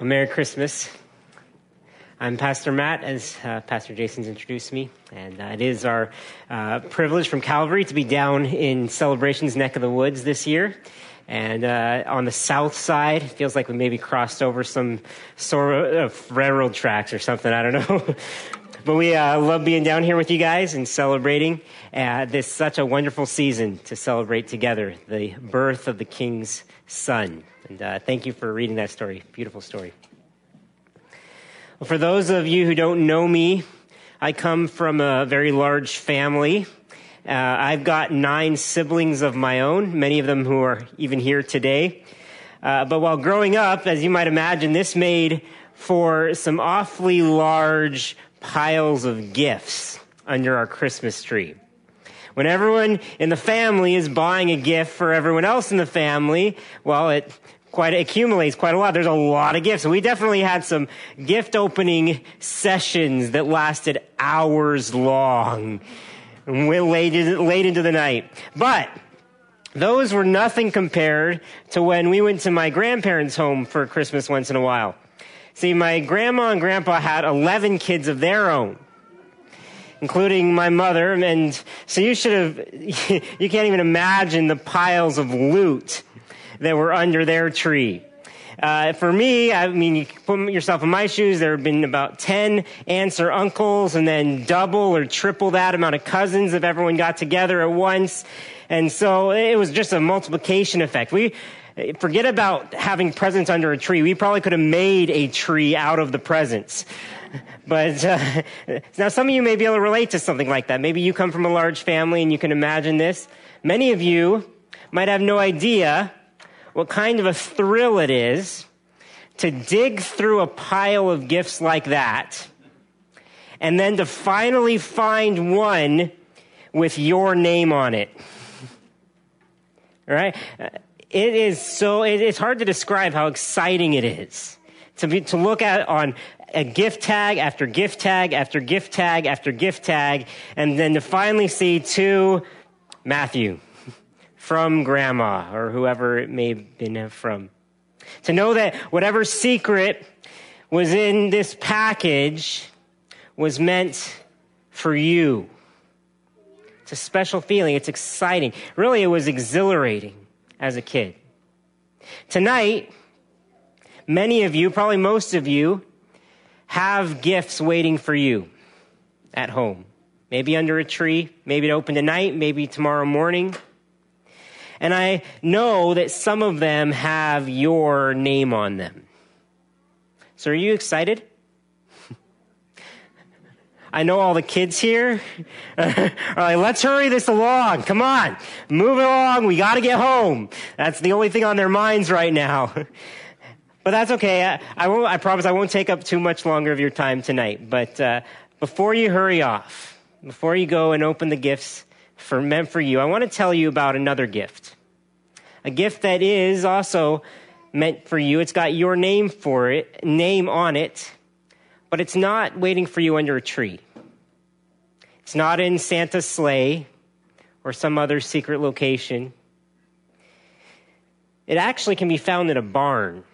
Well, Merry Christmas. I'm Pastor Matt, as uh, Pastor Jason's introduced me, and uh, it is our uh, privilege from Calvary to be down in Celebrations neck of the woods this year. And uh, on the south side, it feels like we maybe crossed over some sort of railroad tracks or something. I don't know. but we uh, love being down here with you guys and celebrating uh, this such a wonderful season to celebrate together the birth of the King's Son. And uh, thank you for reading that story. Beautiful story. Well, for those of you who don't know me, I come from a very large family. Uh, I've got nine siblings of my own, many of them who are even here today. Uh, but while growing up, as you might imagine, this made for some awfully large piles of gifts under our Christmas tree. When everyone in the family is buying a gift for everyone else in the family, well, it quite accumulates quite a lot. There's a lot of gifts. we definitely had some gift opening sessions that lasted hours long and went late, late into the night. But those were nothing compared to when we went to my grandparents' home for Christmas once in a while. See, my grandma and grandpa had 11 kids of their own including my mother. And so you should have, you can't even imagine the piles of loot that were under their tree. Uh, for me, I mean, you put yourself in my shoes. There have been about 10 aunts or uncles and then double or triple that amount of cousins if everyone got together at once. And so it was just a multiplication effect. We, forget about having presents under a tree. We probably could have made a tree out of the presents. But uh, now some of you may be able to relate to something like that. Maybe you come from a large family and you can imagine this. Many of you might have no idea what kind of a thrill it is to dig through a pile of gifts like that and then to finally find one with your name on it. Right? It is so, it's hard to describe how exciting it is to be, to look at on a gift tag after gift tag after gift tag after gift tag and then to finally see two Matthew from grandma or whoever it may have been from. To know that whatever secret was in this package was meant for you. It's a special feeling. It's exciting. Really, it was exhilarating as a kid. Tonight, many of you, probably most of you, have gifts waiting for you at home. Maybe under a tree, maybe to open tonight, maybe tomorrow morning. And I know that some of them have your name on them. So are you excited? I know all the kids here are like, let's hurry this along. Come on, move along. We got to get home. That's the only thing on their minds right now. but that's okay. I, I, won't, I promise I won't take up too much longer of your time tonight. But uh, before you hurry off, before you go and open the gifts, for meant for you, I want to tell you about another gift. A gift that is also meant for you. It's got your name for it, name on it, but it's not waiting for you under a tree. It's not in Santa's sleigh or some other secret location. It actually can be found in a barn,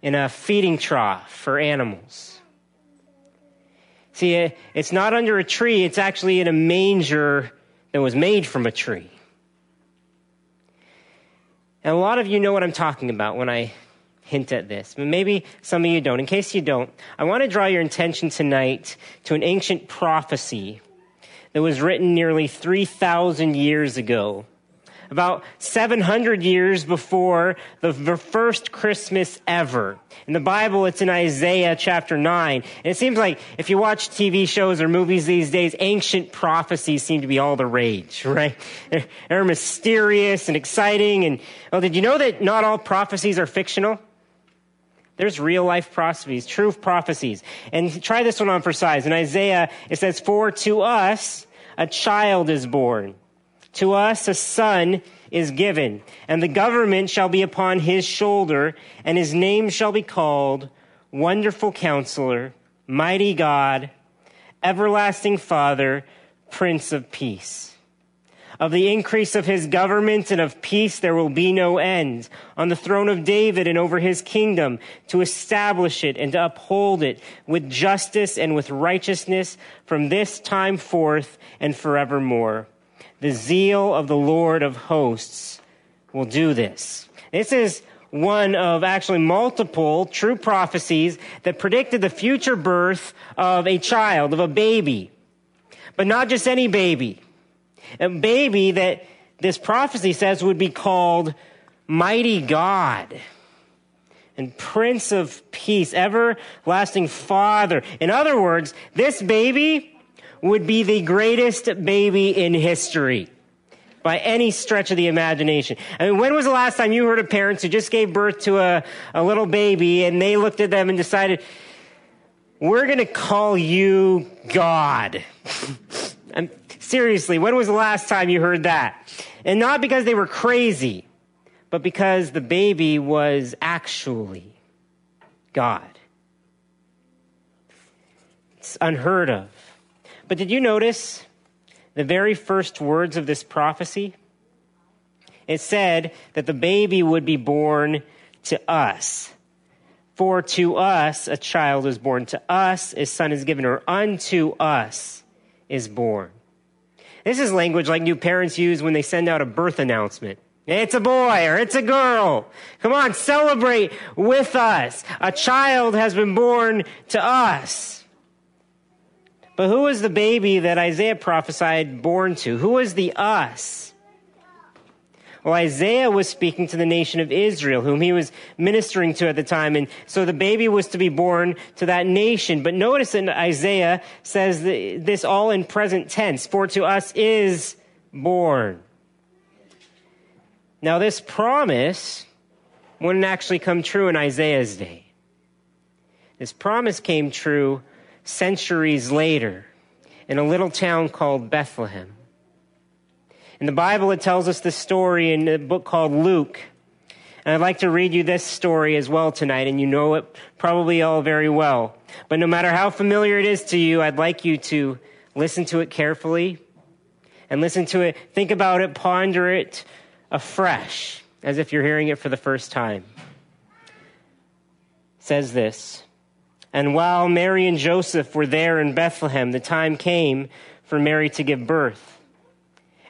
in a feeding trough for animals. See, it's not under a tree, it's actually in a manger that was made from a tree. And a lot of you know what I'm talking about when I hint at this, but maybe some of you don't. In case you don't, I want to draw your attention tonight to an ancient prophecy that was written nearly 3,000 years ago about 700 years before the first Christmas ever. In the Bible, it's in Isaiah chapter 9. And it seems like if you watch TV shows or movies these days, ancient prophecies seem to be all the rage, right? They're mysterious and exciting. And, well, did you know that not all prophecies are fictional? There's real life prophecies, true prophecies. And try this one on for size. In Isaiah, it says, For to us a child is born. To us a son is given, and the government shall be upon his shoulder, and his name shall be called Wonderful Counselor, Mighty God, Everlasting Father, Prince of Peace. Of the increase of his government and of peace there will be no end. On the throne of David and over his kingdom, to establish it and to uphold it with justice and with righteousness from this time forth and forevermore. The zeal of the Lord of hosts will do this. This is one of actually multiple true prophecies that predicted the future birth of a child, of a baby. But not just any baby a baby that this prophecy says would be called Mighty God and Prince of Peace, Everlasting Father. In other words, this baby would be the greatest baby in history by any stretch of the imagination. I mean, when was the last time you heard of parents who just gave birth to a, a little baby and they looked at them and decided, we're going to call you God? Seriously, when was the last time you heard that? And not because they were crazy, but because the baby was actually God. It's unheard of. But did you notice the very first words of this prophecy? It said that the baby would be born to us. For to us a child is born, to us a son is given, or unto us is born. This is language like new parents use when they send out a birth announcement. It's a boy or it's a girl. Come on, celebrate with us. A child has been born to us. But who was the baby that Isaiah prophesied born to? Who was the us? Well, Isaiah was speaking to the nation of Israel, whom he was ministering to at the time. And so the baby was to be born to that nation. But notice that Isaiah says this all in present tense. For to us is born. Now, this promise wouldn't actually come true in Isaiah's day. This promise came true centuries later in a little town called Bethlehem. In the Bible, it tells us this story in a book called Luke. And I'd like to read you this story as well tonight, and you know it probably all very well. But no matter how familiar it is to you, I'd like you to listen to it carefully and listen to it, think about it, ponder it afresh, as if you're hearing it for the first time. It says this And while Mary and Joseph were there in Bethlehem, the time came for Mary to give birth.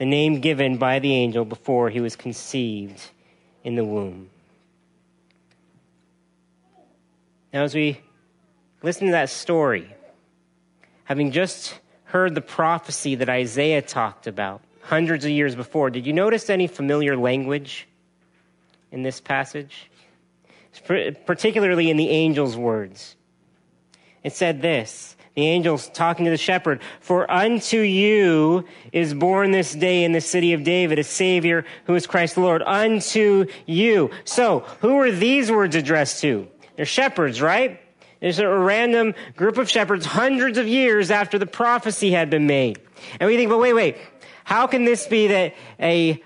the name given by the angel before he was conceived in the womb. Now, as we listen to that story, having just heard the prophecy that Isaiah talked about hundreds of years before, did you notice any familiar language in this passage? Particularly in the angel's words. It said this The angels talking to the shepherd, for unto you is born this day in the city of David a savior who is Christ the Lord. Unto you. So, who are these words addressed to? They're shepherds, right? There's a random group of shepherds hundreds of years after the prophecy had been made. And we think, but wait, wait. How can this be that a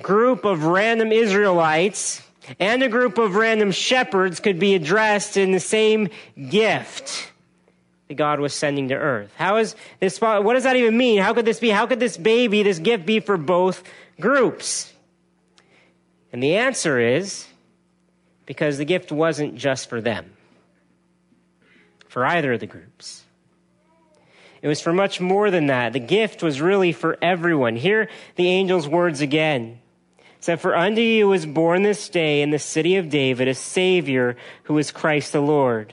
group of random Israelites and a group of random shepherds could be addressed in the same gift that God was sending to earth? How is this, what does that even mean? How could this be? How could this baby, this gift be for both groups? And the answer is because the gift wasn't just for them for either of the groups. It was for much more than that. The gift was really for everyone. Hear the angel's words again. It said, For unto you was born this day in the city of David a Savior who is Christ the Lord.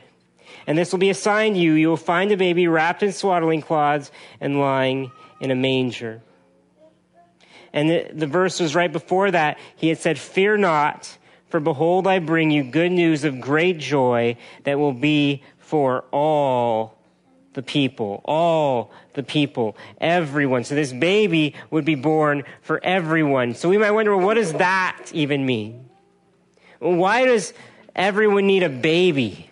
And this will be a sign to you. You will find a baby wrapped in swaddling cloths and lying in a manger. And the, the verse was right before that. He had said, Fear not, for behold, I bring you good news of great joy that will be for all the people, all the people, everyone. So this baby would be born for everyone. So we might wonder, well, what does that even mean? Why does everyone need a baby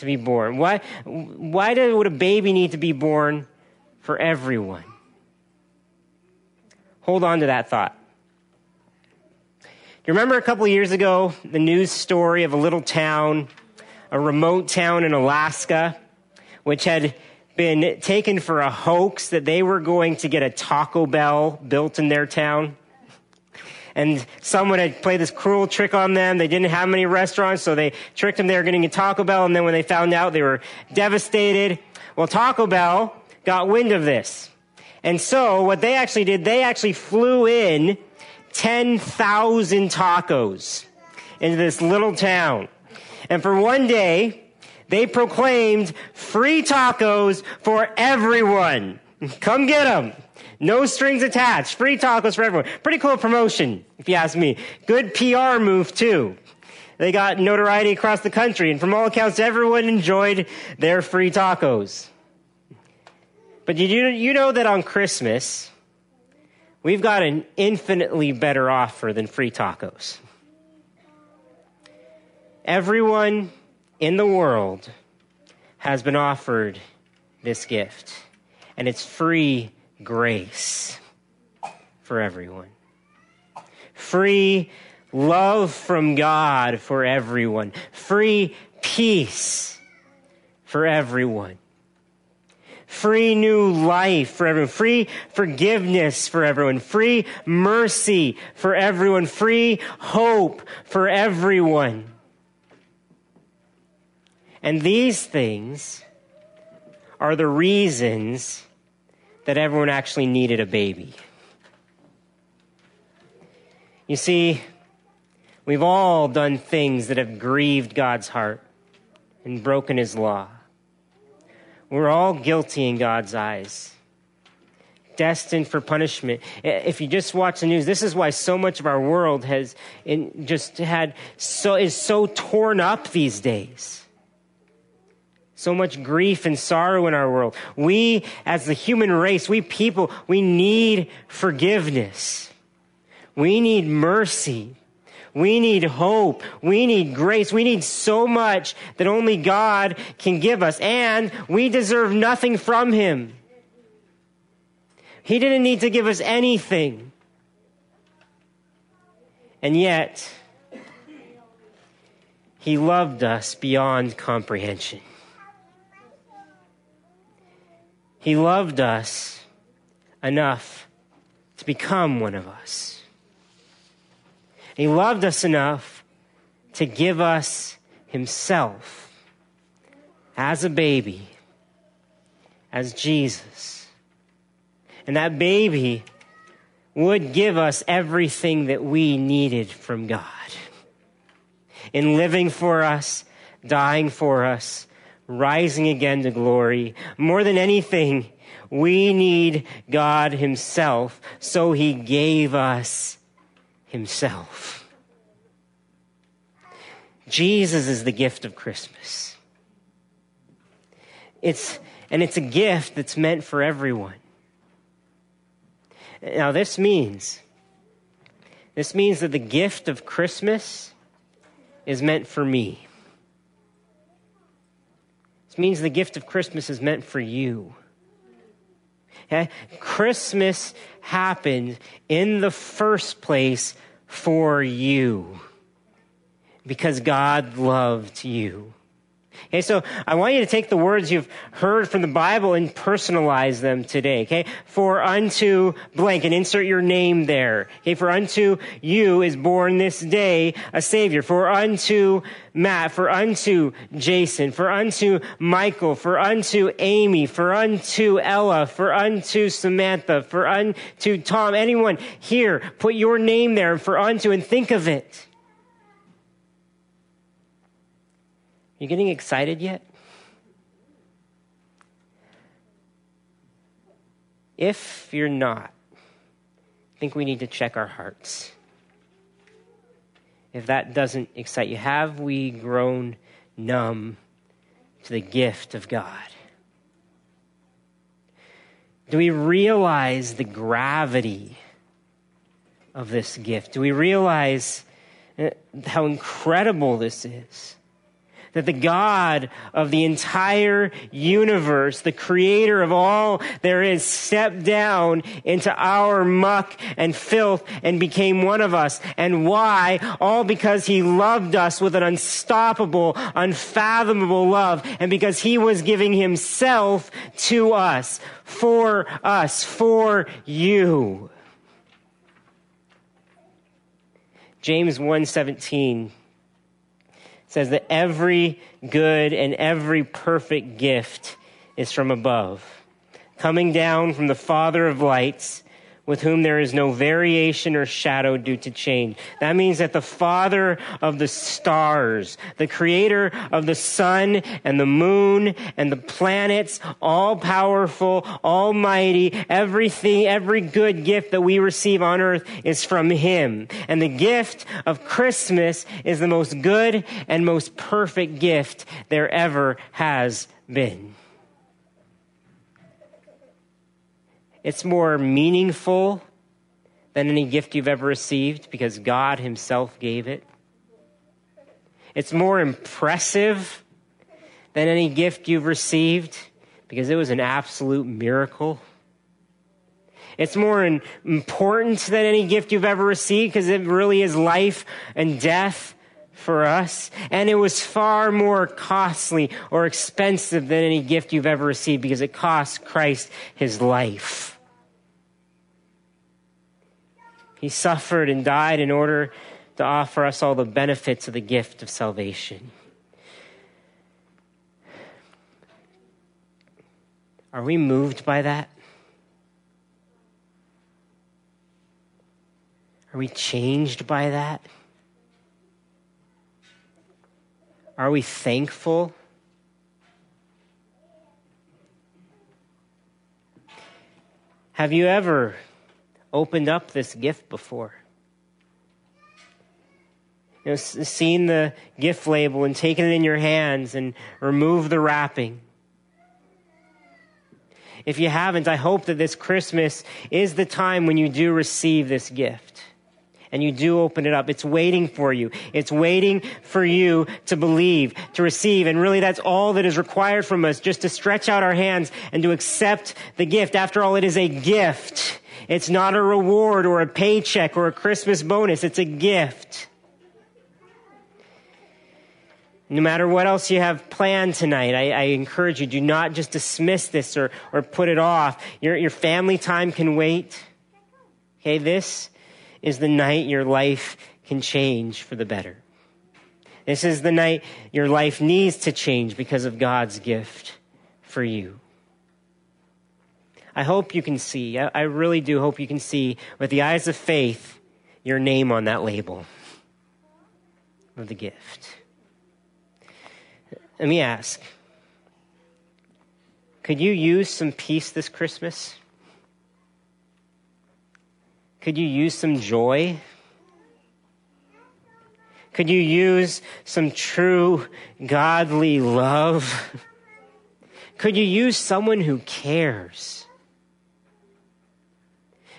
to be born? Why, why would a baby need to be born for everyone? Hold on to that thought. Do you remember a couple years ago the news story of a little town a remote town in Alaska, which had been taken for a hoax that they were going to get a Taco Bell built in their town. And someone had played this cruel trick on them. They didn't have many restaurants, so they tricked them they were getting a Taco Bell, and then when they found out, they were devastated. Well, Taco Bell got wind of this. And so what they actually did, they actually flew in 10,000 tacos into this little town. And for one day, they proclaimed free tacos for everyone. Come get them. No strings attached. Free tacos for everyone. Pretty cool promotion, if you ask me. Good PR move, too. They got notoriety across the country, and from all accounts, everyone enjoyed their free tacos. But you, you know that on Christmas, we've got an infinitely better offer than free tacos. Everyone in the world has been offered this gift, and it's free grace for everyone. Free love from God for everyone. Free peace for everyone. Free new life for everyone. Free forgiveness for everyone. Free mercy for everyone. Free hope for everyone. And these things are the reasons that everyone actually needed a baby. You see, we've all done things that have grieved God's heart and broken his law. We're all guilty in God's eyes, destined for punishment. If you just watch the news, this is why so much of our world has just had so is so torn up these days so much grief and sorrow in our world. We, as the human race, we people, we need forgiveness. We need mercy. We need hope. We need grace. We need so much that only God can give us. And we deserve nothing from Him. He didn't need to give us anything. And yet, He loved us beyond comprehension. He loved us enough to become one of us. He loved us enough to give us Himself as a baby, as Jesus. And that baby would give us everything that we needed from God in living for us, dying for us, rising again to glory. More than anything, we need God Himself, so He gave us Himself. Jesus is the gift of Christmas. It's, and it's a gift that's meant for everyone. Now, this means, this means that the gift of Christmas is meant for me. Means the gift of Christmas is meant for you. Okay? Christmas happened in the first place for you because God loved you. Okay, so I want you to take the words you've heard from the Bible and personalize them today. Okay, for unto blank and insert your name there. Okay, for unto you is born this day a Savior. For unto Matt, for unto Jason, for unto Michael, for unto Amy, for unto Ella, for unto Samantha, for unto Tom, anyone here, put your name there for unto and think of it. You getting excited yet? If you're not, I think we need to check our hearts. If that doesn't excite you, have we grown numb to the gift of God? Do we realize the gravity of this gift? Do we realize uh, how incredible this is? That the God of the entire universe, the creator of all there is, stepped down into our muck and filth and became one of us. And why? All because he loved us with an unstoppable, unfathomable love and because he was giving himself to us, for us, for you. James 117 says that every good and every perfect gift is from above, coming down from the Father of lights with whom there is no variation or shadow due to change. That means that the Father of the stars, the creator of the sun and the moon and the planets, all powerful, almighty, everything, every good gift that we receive on earth is from Him. And the gift of Christmas is the most good and most perfect gift there ever has been. It's more meaningful than any gift you've ever received because God Himself gave it. It's more impressive than any gift you've received because it was an absolute miracle. It's more important than any gift you've ever received because it really is life and death for us. And it was far more costly or expensive than any gift you've ever received because it cost Christ his life. He suffered and died in order to offer us all the benefits of the gift of salvation. Are we moved by that? Are we changed by that? Are we thankful? Have you ever opened up this gift before? You know, seen the gift label and taken it in your hands and removed the wrapping. If you haven't, I hope that this Christmas is the time when you do receive this gift and you do open it up, it's waiting for you. It's waiting for you to believe, to receive. And really that's all that is required from us, just to stretch out our hands and to accept the gift. After all, it is a gift. It's not a reward or a paycheck or a Christmas bonus. It's a gift. No matter what else you have planned tonight, I, I, encourage you, do not just dismiss this or, or put it off. Your, your family time can wait. Okay, this is the night your life can change for the better. This is the night your life needs to change because of God's gift for you. I hope you can see, I really do hope you can see with the eyes of faith your name on that label of the gift. Let me ask could you use some peace this Christmas? Could you use some joy? Could you use some true godly love? Could you use someone who cares?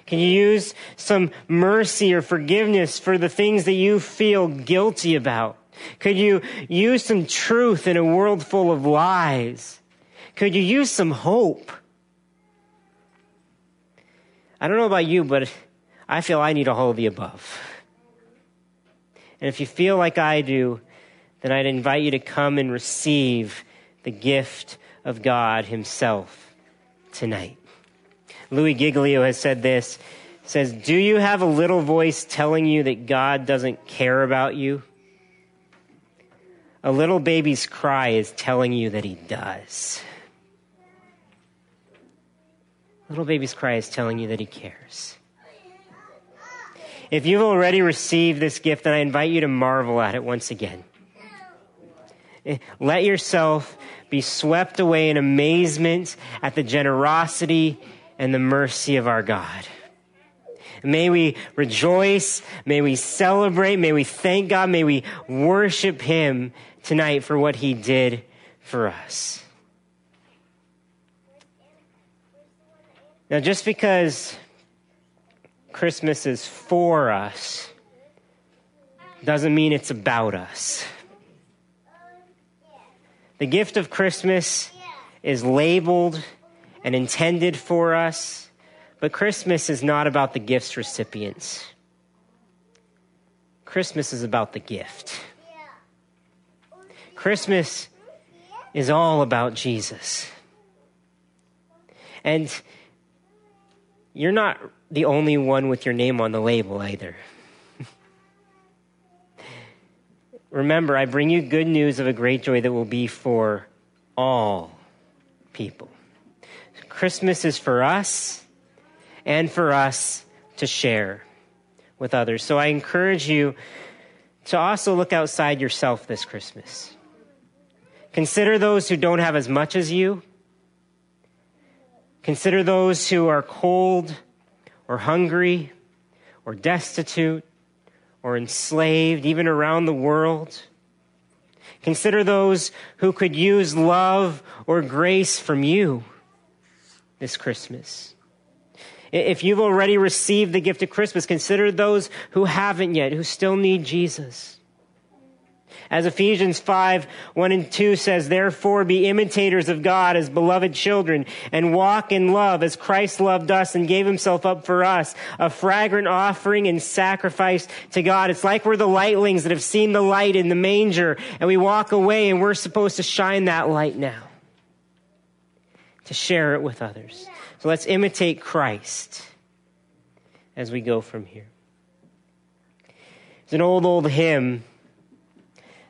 Can you use some mercy or forgiveness for the things that you feel guilty about? Could you use some truth in a world full of lies? Could you use some hope? I don't know about you, but I feel I need all of the above. And if you feel like I do, then I'd invite you to come and receive the gift of God Himself tonight. Louis Giglio has said this says, Do you have a little voice telling you that God doesn't care about you? A little baby's cry is telling you that he does. A little baby's cry is telling you that he cares. If you've already received this gift, then I invite you to marvel at it once again. Eh, let yourself be swept away in amazement at the generosity and the mercy of our God. May we rejoice. May we celebrate. May we thank God. May we worship Him tonight for what He did for us. Now, just because Christmas is for us doesn't mean it's about us. The gift of Christmas is labeled and intended for us, but Christmas is not about the gift's recipients. Christmas is about the gift. Christmas is all about Jesus. And you're not the only one with your name on the label either. Remember, I bring you good news of a great joy that will be for all people. Christmas is for us and for us to share with others. So I encourage you to also look outside yourself this Christmas. Consider those who don't have as much as you. Consider those who are cold or hungry or destitute or enslaved, even around the world. Consider those who could use love or grace from you this Christmas. If you've already received the gift of Christmas, consider those who haven't yet, who still need Jesus. As Ephesians 5, 1 and 2 says, Therefore be imitators of God as beloved children and walk in love as Christ loved us and gave himself up for us, a fragrant offering and sacrifice to God. It's like we're the lightlings that have seen the light in the manger and we walk away and we're supposed to shine that light now to share it with others. So let's imitate Christ as we go from here. It's an old, old hymn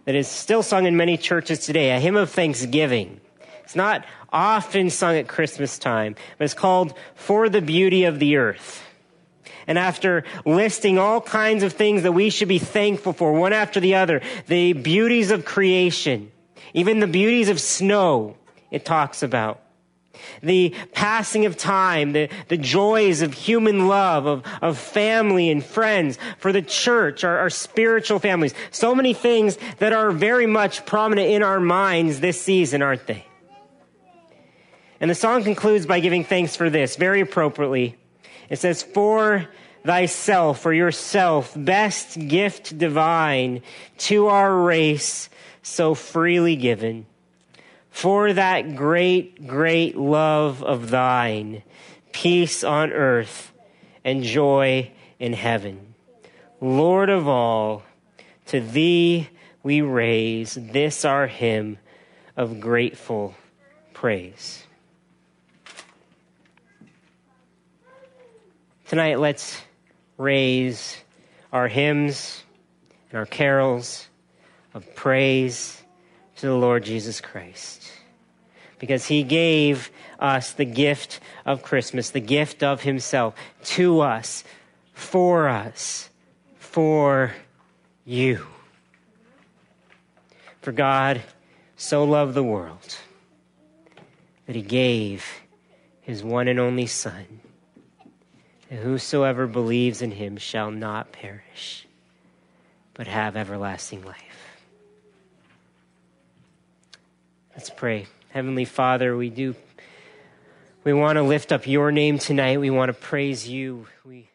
that is still sung in many churches today, a hymn of thanksgiving. It's not often sung at Christmas time, but it's called For the Beauty of the Earth. And after listing all kinds of things that we should be thankful for, one after the other, the beauties of creation, even the beauties of snow, it talks about the passing of time, the, the joys of human love, of, of family and friends, for the church, our, our spiritual families. So many things that are very much prominent in our minds this season, aren't they? And the song concludes by giving thanks for this very appropriately. It says, For thyself, for yourself, best gift divine to our race, so freely given for that great, great love of thine, peace on earth and joy in heaven. Lord of all, to thee we raise this our hymn of grateful praise. Tonight, let's raise our hymns and our carols of praise to the Lord Jesus Christ because he gave us the gift of Christmas, the gift of himself to us, for us, for you. For God so loved the world that he gave his one and only Son, and whosoever believes in him shall not perish, but have everlasting life. Let's pray Heavenly Father, we do. We want to lift up your name tonight. We want to praise you. We